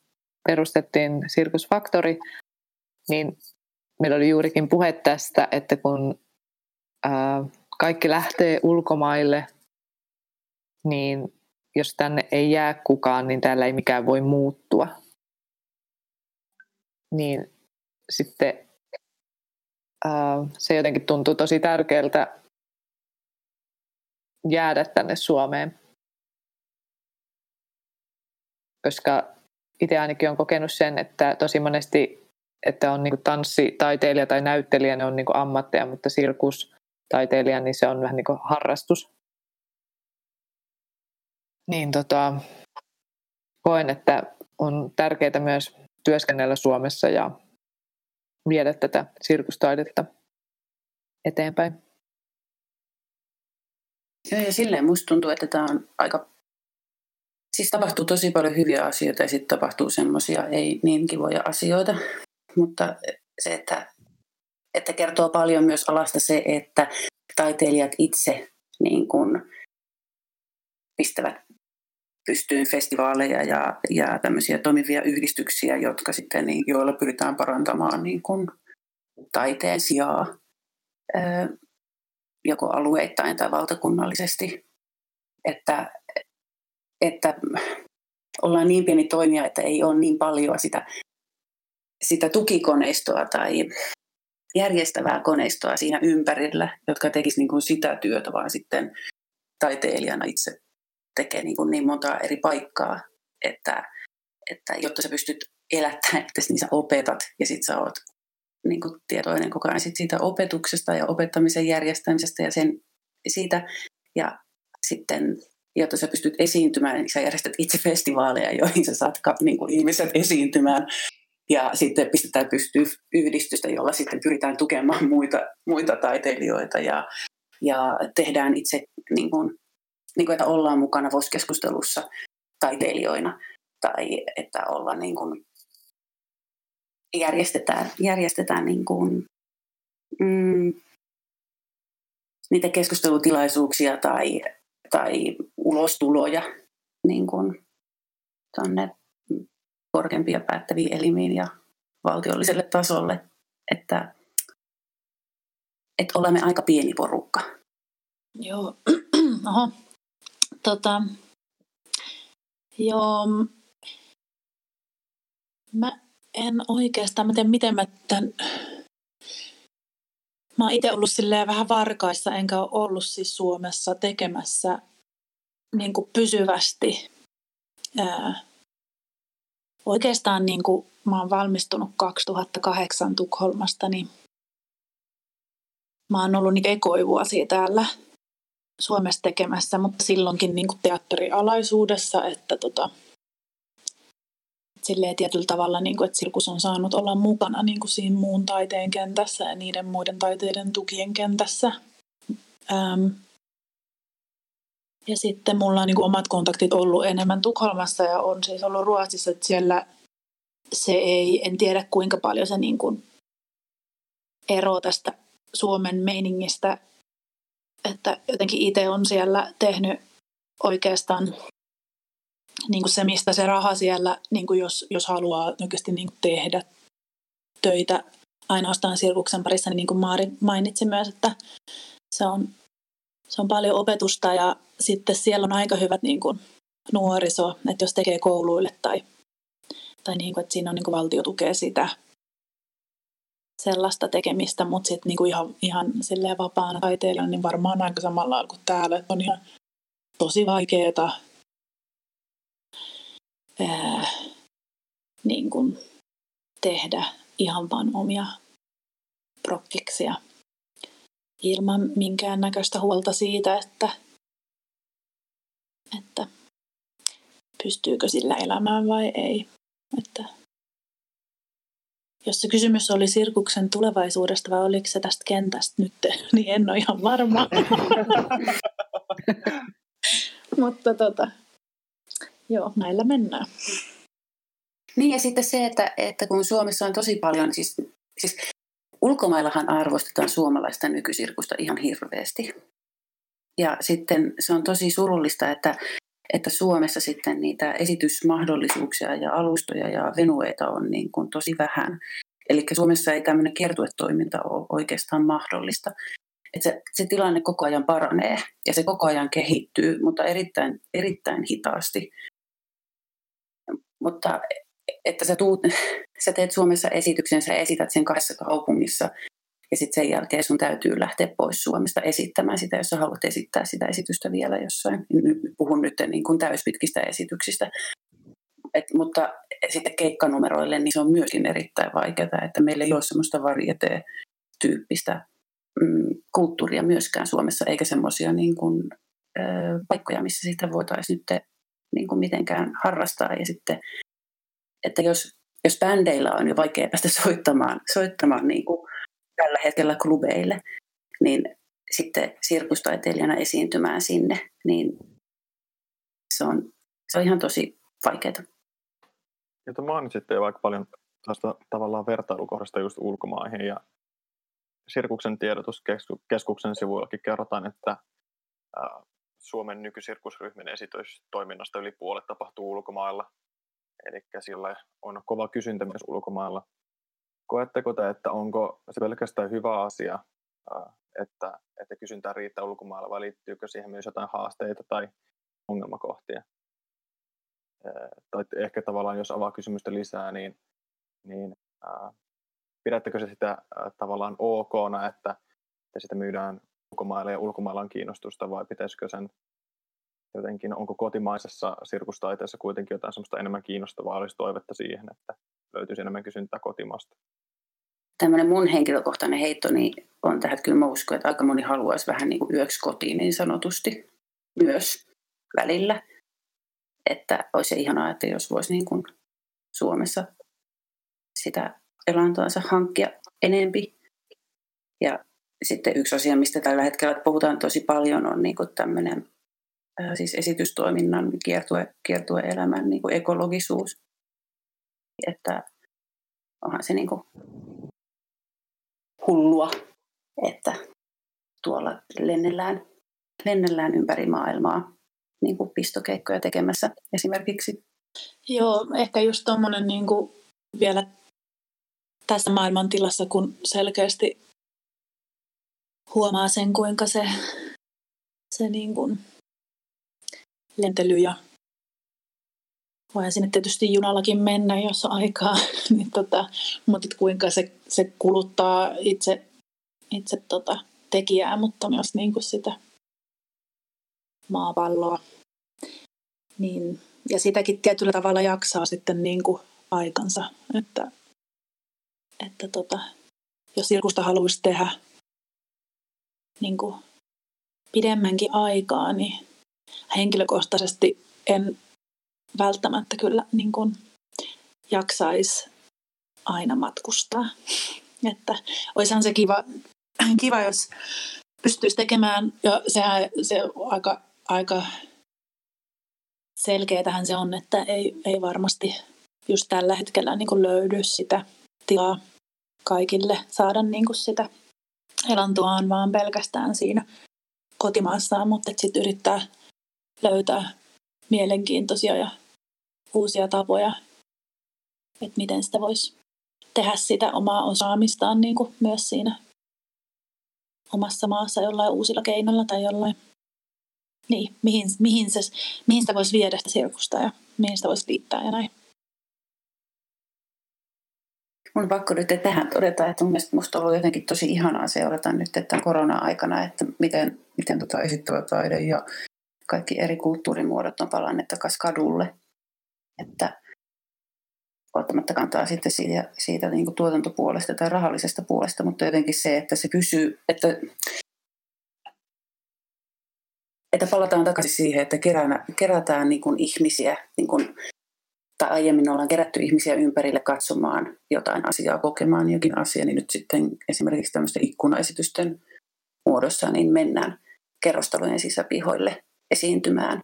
perustettiin Circus Factory, niin meillä oli juurikin puhe tästä, että kun äh, kaikki lähtee ulkomaille, niin jos tänne ei jää kukaan, niin täällä ei mikään voi muuttua. Niin sitten ää, se jotenkin tuntuu tosi tärkeältä jäädä tänne Suomeen. Koska itse ainakin on kokenut sen, että tosi monesti, että on niin tanssitaiteilija tai näyttelijä, ne on niin ammatteja, mutta sirkus taiteilija, niin se on vähän niin kuin harrastus. Niin tota, koen, että on tärkeää myös työskennellä Suomessa ja viedä tätä sirkustaidetta eteenpäin. Joo, ja silleen musta tuntuu, että tämä on aika... Siis tapahtuu tosi paljon hyviä asioita ja sitten tapahtuu semmoisia ei niin kivoja asioita. Mutta se, että että kertoo paljon myös alasta se, että taiteilijat itse niin kuin pistävät pystyyn festivaaleja ja, ja tämmöisiä toimivia yhdistyksiä, jotka sitten, niin, joilla pyritään parantamaan niin kuin taiteen sijaa joko alueittain tai valtakunnallisesti. Että, että ollaan niin pieni toimija, että ei ole niin paljon sitä, sitä tukikoneistoa tai järjestävää koneistoa siinä ympärillä, jotka tekisi niin kuin sitä työtä, vaan sitten taiteilijana itse tekee niin, kuin niin monta eri paikkaa, että, että jotta sä pystyt elättämään, että niin sä opetat ja sitten sä oot niin kuin tietoinen koko ajan sit siitä opetuksesta ja opettamisen järjestämisestä ja sen, siitä. Ja sitten, jotta sä pystyt esiintymään, niin sä järjestät itse festivaaleja, joihin sä saat niin kuin ihmiset esiintymään ja sitten pistetään pystyy yhdistystä, jolla sitten pyritään tukemaan muita, muita taiteilijoita ja, ja tehdään itse, niin kuin, niin kuin, että ollaan mukana VOS-keskustelussa taiteilijoina. tai että olla niin kuin, järjestetään, järjestetään niin kuin, mm, niitä keskustelutilaisuuksia tai, tai ulostuloja niin kuin, tonne korkeampia päättäviin elimiin ja valtiolliselle tasolle, että, että olemme aika pieni porukka. Joo, [CLEARS THROAT] oho. Tota, joo, mä en oikeastaan, mä tiedän, miten mä tämän... Mä oon itse ollut silleen vähän varkaissa, enkä ole ollut siis Suomessa tekemässä niin kuin pysyvästi ää, oikeastaan niin kuin mä oon valmistunut 2008 Tukholmasta, niin mä oon ollut niin ekoivuosia täällä Suomessa tekemässä, mutta silloinkin niin kuin teatterialaisuudessa, että tota, silleen tietyllä tavalla, niin kuin, että Sirkus on saanut olla mukana niin kuin siinä muun taiteen kentässä ja niiden muiden taiteiden tukien kentässä. Ähm, ja sitten mulla on niin kuin omat kontaktit ollut enemmän Tukholmassa ja on siis ollut Ruotsissa, että siellä se ei, en tiedä kuinka paljon se niin kuin ero tästä Suomen meiningistä, että jotenkin itse on siellä tehnyt oikeastaan niin kuin se, mistä se raha siellä, niin kuin jos, jos haluaa oikeasti niin kuin tehdä töitä ainoastaan sirkuksen parissa, niin, niin kuin Maari mainitsi myös, että se on, se on paljon opetusta ja sitten siellä on aika hyvät niin kuin nuoriso, että jos tekee kouluille tai, tai niin kuin, että siinä on niin kuin valtio tukee sitä sellaista tekemistä, mutta sitten niin ihan, ihan silleen vapaana taiteilijana, niin varmaan aika samalla kuin täällä, että on ihan tosi vaikeaa niin kuin tehdä ihan vaan omia prokkiksia ilman minkään näköistä huolta siitä, että, että pystyykö sillä elämään vai ei. Että jos se kysymys oli sirkuksen tulevaisuudesta vai oliko se tästä kentästä nyt, [LAUGHS] niin en ole ihan varma. [LAUGHS] Mutta tota, joo, näillä mennään. Niin ja sitten se, että, että kun Suomessa on tosi paljon, siis, siis ulkomaillahan arvostetaan suomalaista nykysirkusta ihan hirveästi. Ja sitten se on tosi surullista, että, että Suomessa sitten niitä esitysmahdollisuuksia ja alustoja ja venueita on niin kuin tosi vähän. Eli Suomessa ei tämmöinen kiertuetoiminta ole oikeastaan mahdollista. Että se, se tilanne koko ajan paranee ja se koko ajan kehittyy, mutta erittäin, erittäin hitaasti. Mutta että sä, tuut, sä teet Suomessa esityksen, sä esität sen kahdessa kaupungissa ja sitten sen jälkeen sun täytyy lähteä pois Suomesta esittämään sitä, jos sä haluat esittää sitä esitystä vielä jossain. Puhun nyt niin kuin täyspitkistä esityksistä. Et, mutta sitten keikkanumeroille niin se on myöskin erittäin vaikeaa, että meillä ei ole semmoista varieté-tyyppistä mm, kulttuuria myöskään Suomessa, eikä semmoisia niin kuin, ö, paikkoja, missä sitä voitaisiin nyt niin kuin mitenkään harrastaa. Ja sitten, että jos, jos bändeillä on jo vaikea päästä [LAUGHS] soittamaan, soittamaan niin kuin tällä hetkellä klubeille, niin sitten sirkustaiteilijana esiintymään sinne, niin se on, se on ihan tosi vaikeaa. Ja te mainitsitte jo vaikka paljon tästä tavallaan vertailukohdasta just ulkomaihin ja Sirkuksen tiedotuskeskuksen sivuillakin kerrotaan, että Suomen nykysirkusryhmän esitystoiminnasta yli puolet tapahtuu ulkomailla. Eli sillä on kova kysyntä myös ulkomailla. Koetteko te, että onko se pelkästään hyvä asia, että, että kysyntää riittää ulkomailla, vai liittyykö siihen myös jotain haasteita tai ongelmakohtia? Tai ehkä tavallaan, jos avaa kysymystä lisää, niin, niin pidättekö se sitä tavallaan ok, että, että sitä myydään ulkomailla ja ulkomailla on kiinnostusta, vai pitäisikö sen jotenkin, onko kotimaisessa sirkustaiteessa kuitenkin jotain semmoista enemmän kiinnostavaa, olisi toivetta siihen, että löytyisi enemmän kysyntää kotimasta? Tämmöinen mun henkilökohtainen heitto niin on tähän, että kyllä mä uskon, että aika moni haluaisi vähän niin kuin yöksi kotiin niin sanotusti myös välillä. Että olisi ihanaa, että jos voisi niin kuin Suomessa sitä elantoansa hankkia enempi. Ja sitten yksi asia, mistä tällä hetkellä puhutaan tosi paljon, on niin kuin tämmöinen siis esitystoiminnan kiertue, kiertue-elämän niin kuin ekologisuus. Että onhan se niin kuin hullua, että tuolla lennellään, lennellään ympäri maailmaa niin kuin pistokeikkoja tekemässä esimerkiksi. Joo, ehkä just tuommoinen niin vielä tässä maailmantilassa, kun selkeästi huomaa sen, kuinka se, se niin kuin lentely ja voihan sinne tietysti junallakin mennä, jos on aikaa, [LAUGHS] niin tota, mutta kuinka se, se kuluttaa itse, itse tota, tekijää, mutta myös niin kuin sitä maapalloa. Niin, ja sitäkin tietyllä tavalla jaksaa sitten niin kuin aikansa, että, että tota, jos sirkusta haluaisi tehdä niin kuin pidemmänkin aikaa, niin henkilökohtaisesti en välttämättä kyllä niin kuin jaksaisi aina matkustaa. [LAUGHS] Että olisihan se kiva, [CLEARS THROAT] kiva jos pystyisi tekemään, ja sehän se aika, aika selkeätähän se on, että ei, ei varmasti just tällä hetkellä niin kuin löydy sitä tilaa kaikille saada niin kuin sitä elantoaan vaan pelkästään siinä kotimaassaan, mutta sitten yrittää löytää mielenkiintoisia ja uusia tapoja, että miten sitä voisi tehdä sitä omaa osaamistaan niin kuin myös siinä omassa maassa jollain uusilla keinoilla tai jollain, niin, mihin, mihin, se, mihin sitä voisi viedä sitä sirkusta ja mihin sitä voisi liittää ja näin. Mun pakko nyt tähän todeta, että mun mielestä musta on ollut jotenkin tosi ihanaa seurata nyt että korona-aikana, että miten, miten tota esittävä taide ja kaikki eri kulttuurimuodot on palanneet takaisin kadulle. Että ottamatta kantaa sitten siitä, siitä niin kuin tuotantopuolesta tai rahallisesta puolesta, mutta jotenkin se, että se pysyy, että, että palataan takaisin siihen, että kerään, kerätään niin kuin ihmisiä, niin kuin, tai aiemmin ollaan kerätty ihmisiä ympärille katsomaan jotain asiaa, kokemaan jokin asia, niin nyt sitten esimerkiksi tämmöisten ikkunaesitysten muodossa niin mennään kerrostalojen sisäpihoille esiintymään.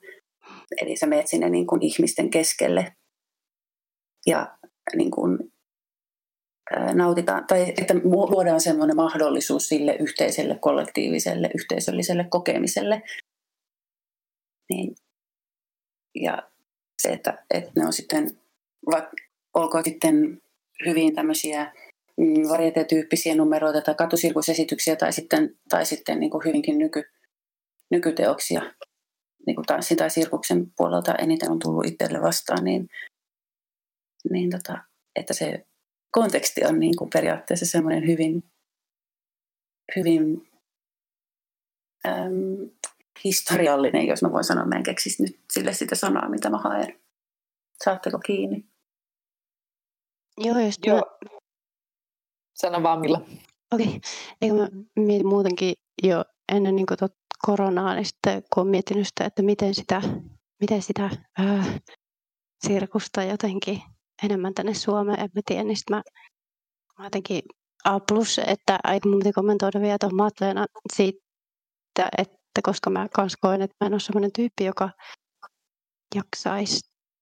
Eli sä meet sinne niin kuin ihmisten keskelle ja niin kuin, nautitaan, tai että luodaan semmoinen mahdollisuus sille yhteiselle, kollektiiviselle, yhteisölliselle kokemiselle. Niin, ja se, että, että ne on sitten, olkoon sitten hyvin tämmöisiä mm, varietetyyppisiä numeroita tai katusirkusesityksiä tai sitten, tai sitten niin kuin hyvinkin nyky, nykyteoksia, niin kuin tanssin tai sirkuksen puolelta eniten on tullut itselle vastaan, niin, niin tota, että se konteksti on niin kuin periaatteessa semmoinen hyvin, hyvin äm, historiallinen, jos mä voin sanoa. Mä en keksisi nyt sille sitä sanaa, mitä mä haen. Saatteko kiinni? Joo, just Joo. Mä... Sano vaan Milla. Okei. Okay. Eikö mä mietin muutenkin jo ennen niin tot koronaa, niin sitten kun olen miettinyt sitä, että miten sitä, miten sitä ää, sirkusta jotenkin enemmän tänne Suomeen, en mä tiedä, niin mä, mä jotenkin A plus, että aika mun piti kommentoida vielä tuohon Matleena siitä, että koska mä kans koen, että mä en ole sellainen tyyppi, joka jaksaisi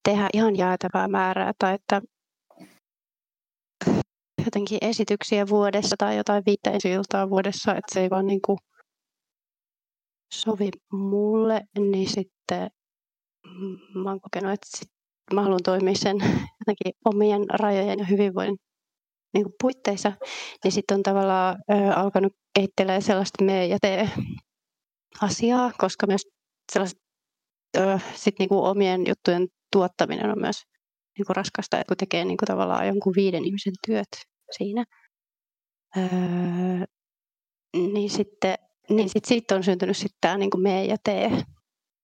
tehdä ihan jäätävää määrää tai että jotenkin esityksiä vuodessa tai jotain viitteisyyiltaa vuodessa, että se ei vaan niin kuin sovi mulle, niin sitten mä oon kokenut, että sit mä haluan toimia sen [LAUGHS] jotenkin omien rajojen ja hyvinvoinnin niin kuin puitteissa, niin sitten on tavallaan ö, alkanut kehittelee sellaista me ja tee asiaa, koska myös sellaiset ö, sit niin kuin omien juttujen tuottaminen on myös niin kuin raskasta, että kun tekee niin kuin tavallaan jonkun viiden ihmisen työt siinä. Öö, niin sitten niin sit siitä on syntynyt sitten tämä niin me ja tee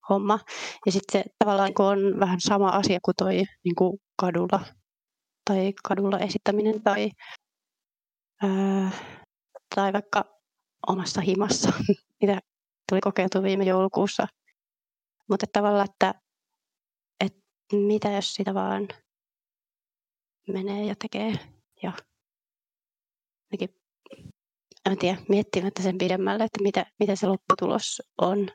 homma. Ja sitten se tavallaan kun on vähän sama asia kuin toi niin kuin kadulla tai kadulla esittäminen tai, ää, tai vaikka omassa himassa, [LAUGHS] mitä tuli kokeiltu viime joulukuussa. Mutta tavallaan, että, että mitä jos sitä vaan menee ja tekee ja en tiedä, miettimättä sen pidemmälle, että mitä, mitä se lopputulos on.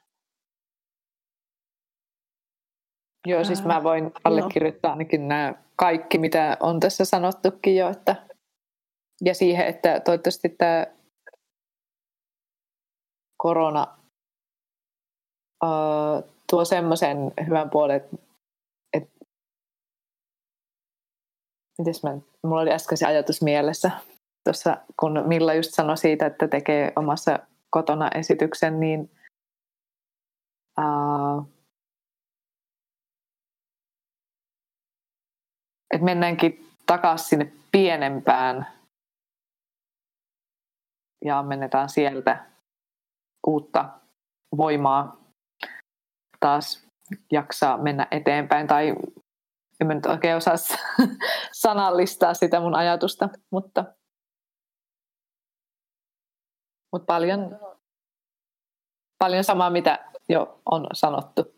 Joo, siis mä voin allekirjoittaa ainakin nämä kaikki, mitä on tässä sanottukin jo. Että, ja siihen, että toivottavasti tämä korona uh, tuo semmoisen hyvän puolen, että, että mites mä, mulla oli äsken se ajatus mielessä, tuossa kun Milla just sanoi siitä, että tekee omassa kotona esityksen, niin uh, että mennäänkin takaisin sinne pienempään ja ammennetaan sieltä uutta voimaa taas jaksaa mennä eteenpäin. Tai en mä nyt oikein osaa [LAUGHS] sanallistaa sitä mun ajatusta, mutta, mutta paljon, paljon samaa, mitä jo on sanottu.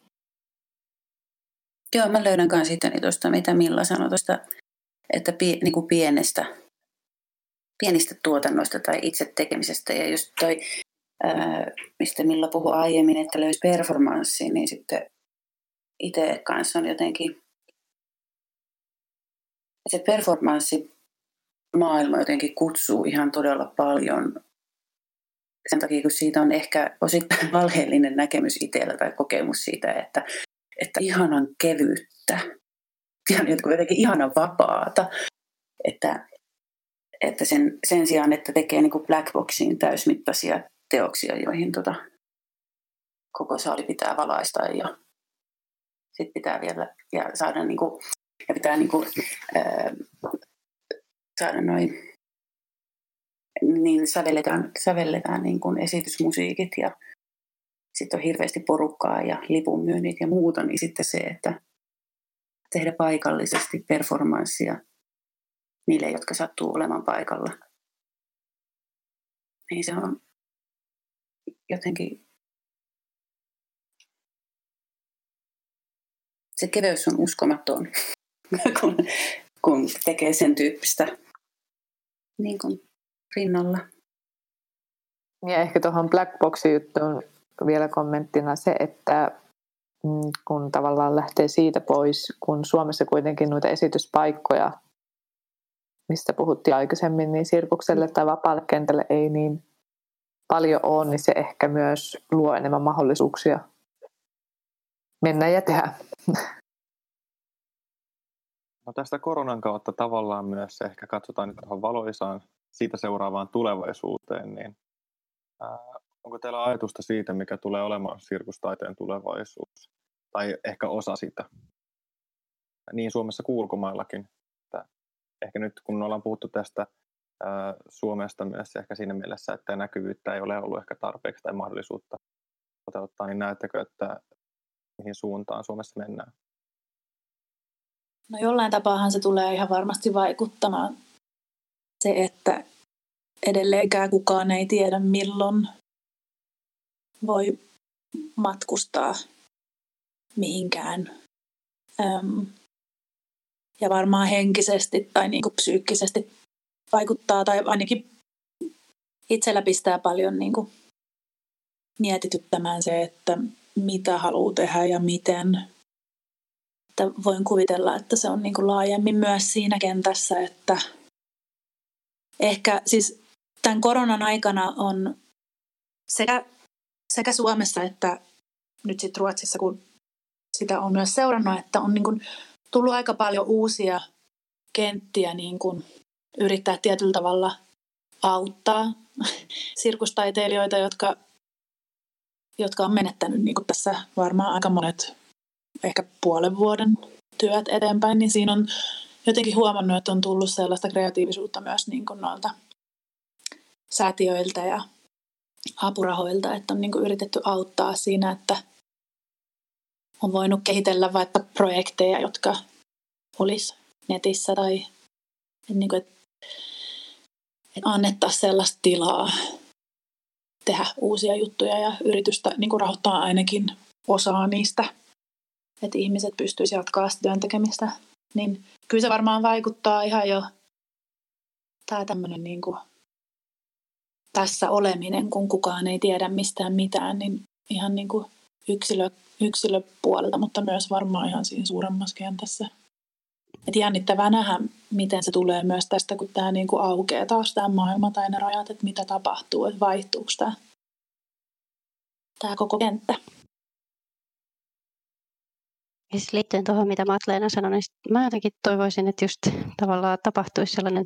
Joo, mä löydän myös itseäni tuosta, mitä Milla sanoi tuosta, että pie, niin kuin pienestä, pienistä tuotannoista tai itse tekemisestä. Ja just toi, ää, mistä Milla puhui aiemmin, että löysi performanssiin, niin sitten itse kanssa on jotenkin, se performanssi maailma jotenkin kutsuu ihan todella paljon sen takia, kun siitä on ehkä osittain [LAUGHS] valheellinen näkemys itsellä tai kokemus siitä, että että ihanan kevyyttä. Ja jotenkin ihanan vapaata, että, että sen, sen sijaan, että tekee niin kuin blackboxiin täysmittaisia teoksia, joihin tota, koko saali pitää valaista ja sitten pitää vielä ja saada niin kuin, ja pitää niin kuin, ää, saada noin niin sävelletään, sävelletään niin kuin esitysmusiikit ja sitten on hirveästi porukkaa ja lipunmyynnit ja muuta, niin sitten se, että tehdä paikallisesti performanssia niille, jotka sattuu olemaan paikalla. Niin se on jotenkin... Se keveys on uskomaton, [LAUGHS] kun, kun tekee sen tyyppistä niin kuin rinnalla. Ja ehkä tuohon Blackboxin juttuun vielä kommenttina se, että mm, kun tavallaan lähtee siitä pois, kun Suomessa kuitenkin noita esityspaikkoja, mistä puhuttiin aikaisemmin, niin sirkukselle tai vapaalle kentälle ei niin paljon ole, niin se ehkä myös luo enemmän mahdollisuuksia mennä ja tehdä. No tästä koronan kautta tavallaan myös ehkä katsotaan nyt tuohon valoisaan siitä seuraavaan tulevaisuuteen, niin Onko teillä ajatusta siitä, mikä tulee olemaan sirkustaiteen tulevaisuus? Tai ehkä osa sitä? Niin Suomessa kuin ulkomaillakin. Että ehkä nyt kun ollaan puhuttu tästä ää, Suomesta myös ehkä siinä mielessä, että näkyvyyttä ei ole ollut ehkä tarpeeksi tai mahdollisuutta toteuttaa, niin näettekö, että mihin suuntaan Suomessa mennään? No jollain tapaahan se tulee ihan varmasti vaikuttamaan se, että edelleenkään kukaan ei tiedä milloin voi matkustaa mihinkään. Öm, ja varmaan henkisesti tai niin psyykkisesti vaikuttaa, tai ainakin itsellä pistää paljon niin mietityttämään se, että mitä haluaa tehdä ja miten. Että voin kuvitella, että se on niin laajemmin myös siinä kentässä, että ehkä siis tämän koronan aikana on sekä sekä Suomessa että nyt sitten Ruotsissa, kun sitä on myös seurannut, että on niin kuin tullut aika paljon uusia kenttiä niin kuin yrittää tietyllä tavalla auttaa [LAUGHS] sirkustaiteilijoita, jotka, jotka on menettänyt niin kuin tässä varmaan aika monet ehkä puolen vuoden työt eteenpäin, niin siinä on jotenkin huomannut, että on tullut sellaista kreatiivisuutta myös niin kuin noilta säätiöiltä ja apurahoilta, että on niin kuin yritetty auttaa siinä, että on voinut kehitellä vaikka projekteja, jotka olisi netissä tai niin kuin, että, annettaisiin sellaista tilaa tehdä uusia juttuja ja yritystä niin kuin rahoittaa ainakin osaa niistä, että ihmiset pystyisivät jatkaa työn tekemistä. Niin kyllä se varmaan vaikuttaa ihan jo tämä tämmöinen niin kuin tässä oleminen, kun kukaan ei tiedä mistään mitään, niin ihan niin kuin yksilö, yksilöpuolelta, mutta myös varmaan ihan siinä suuremmassa kentässä. Et jännittävää nähdä, miten se tulee myös tästä, kun tämä niinku aukeaa taas tämä maailma tai ne rajat, että mitä tapahtuu, että vaihtuuko tämä, tämä koko kenttä. Ja siis liittyen tuohon, mitä Matleena sanoi, niin mä jotenkin toivoisin, että just tavallaan tapahtuisi sellainen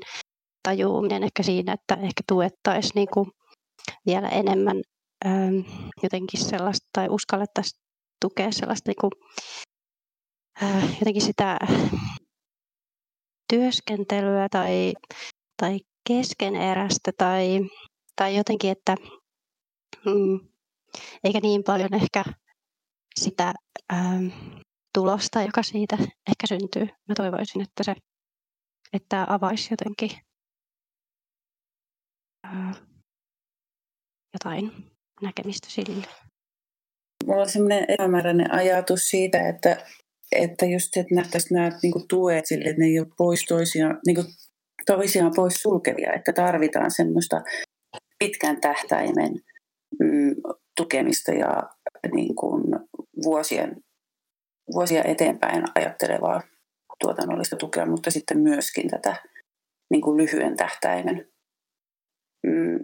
tajuuminen ehkä siinä, että ehkä tuettaisiin niin kuin vielä enemmän ähm, jotenkin sellaista, tai uskallettaisiin tukea sellaista niin kuin, äh, jotenkin sitä työskentelyä tai, tai keskeneräistä tai, tai jotenkin, että mm, eikä niin paljon ehkä sitä ähm, tulosta, joka siitä ehkä syntyy. Mä toivoisin, että se että avaisi jotenkin jotain näkemistä sille. Mulla on sellainen epämääräinen ajatus siitä, että, että just että nähtäisiin nämä niin kuin tuet sille, että ne ei ole pois toisiaan, niin kuin toisiaan pois sulkevia, että tarvitaan semmoista pitkän tähtäimen mm, tukemista ja niin kuin vuosien vuosia eteenpäin ajattelevaa tuotannollista tukea, mutta sitten myöskin tätä niin kuin lyhyen tähtäimen mm,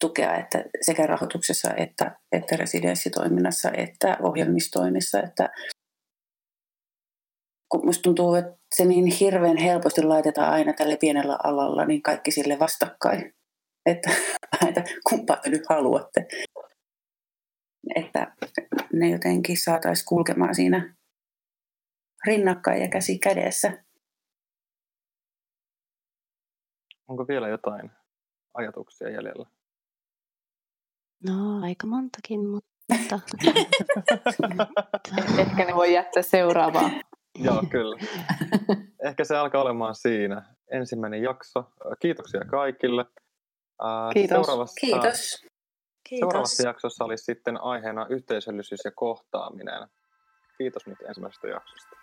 tukea että sekä rahoituksessa että, että residenssitoiminnassa että ohjelmistoinnissa. Että kun musta tuntuu, että se niin hirveän helposti laitetaan aina tälle pienellä alalla, niin kaikki sille vastakkain. Että, [LAUGHS] että kumpaa te nyt haluatte. Että ne jotenkin saataisiin kulkemaan siinä rinnakkain ja käsi kädessä. Onko vielä jotain ajatuksia jäljellä? No, aika montakin, mutta... [LAUGHS] Ehkä ne voi jättää seuraavaan. [LAUGHS] Joo, kyllä. Ehkä se alkaa olemaan siinä. Ensimmäinen jakso. Kiitoksia kaikille. Kiitos. Seuraavassa, Kiitos. Seuraavassa jaksossa olisi sitten aiheena yhteisöllisyys ja kohtaaminen. Kiitos nyt ensimmäisestä jaksosta.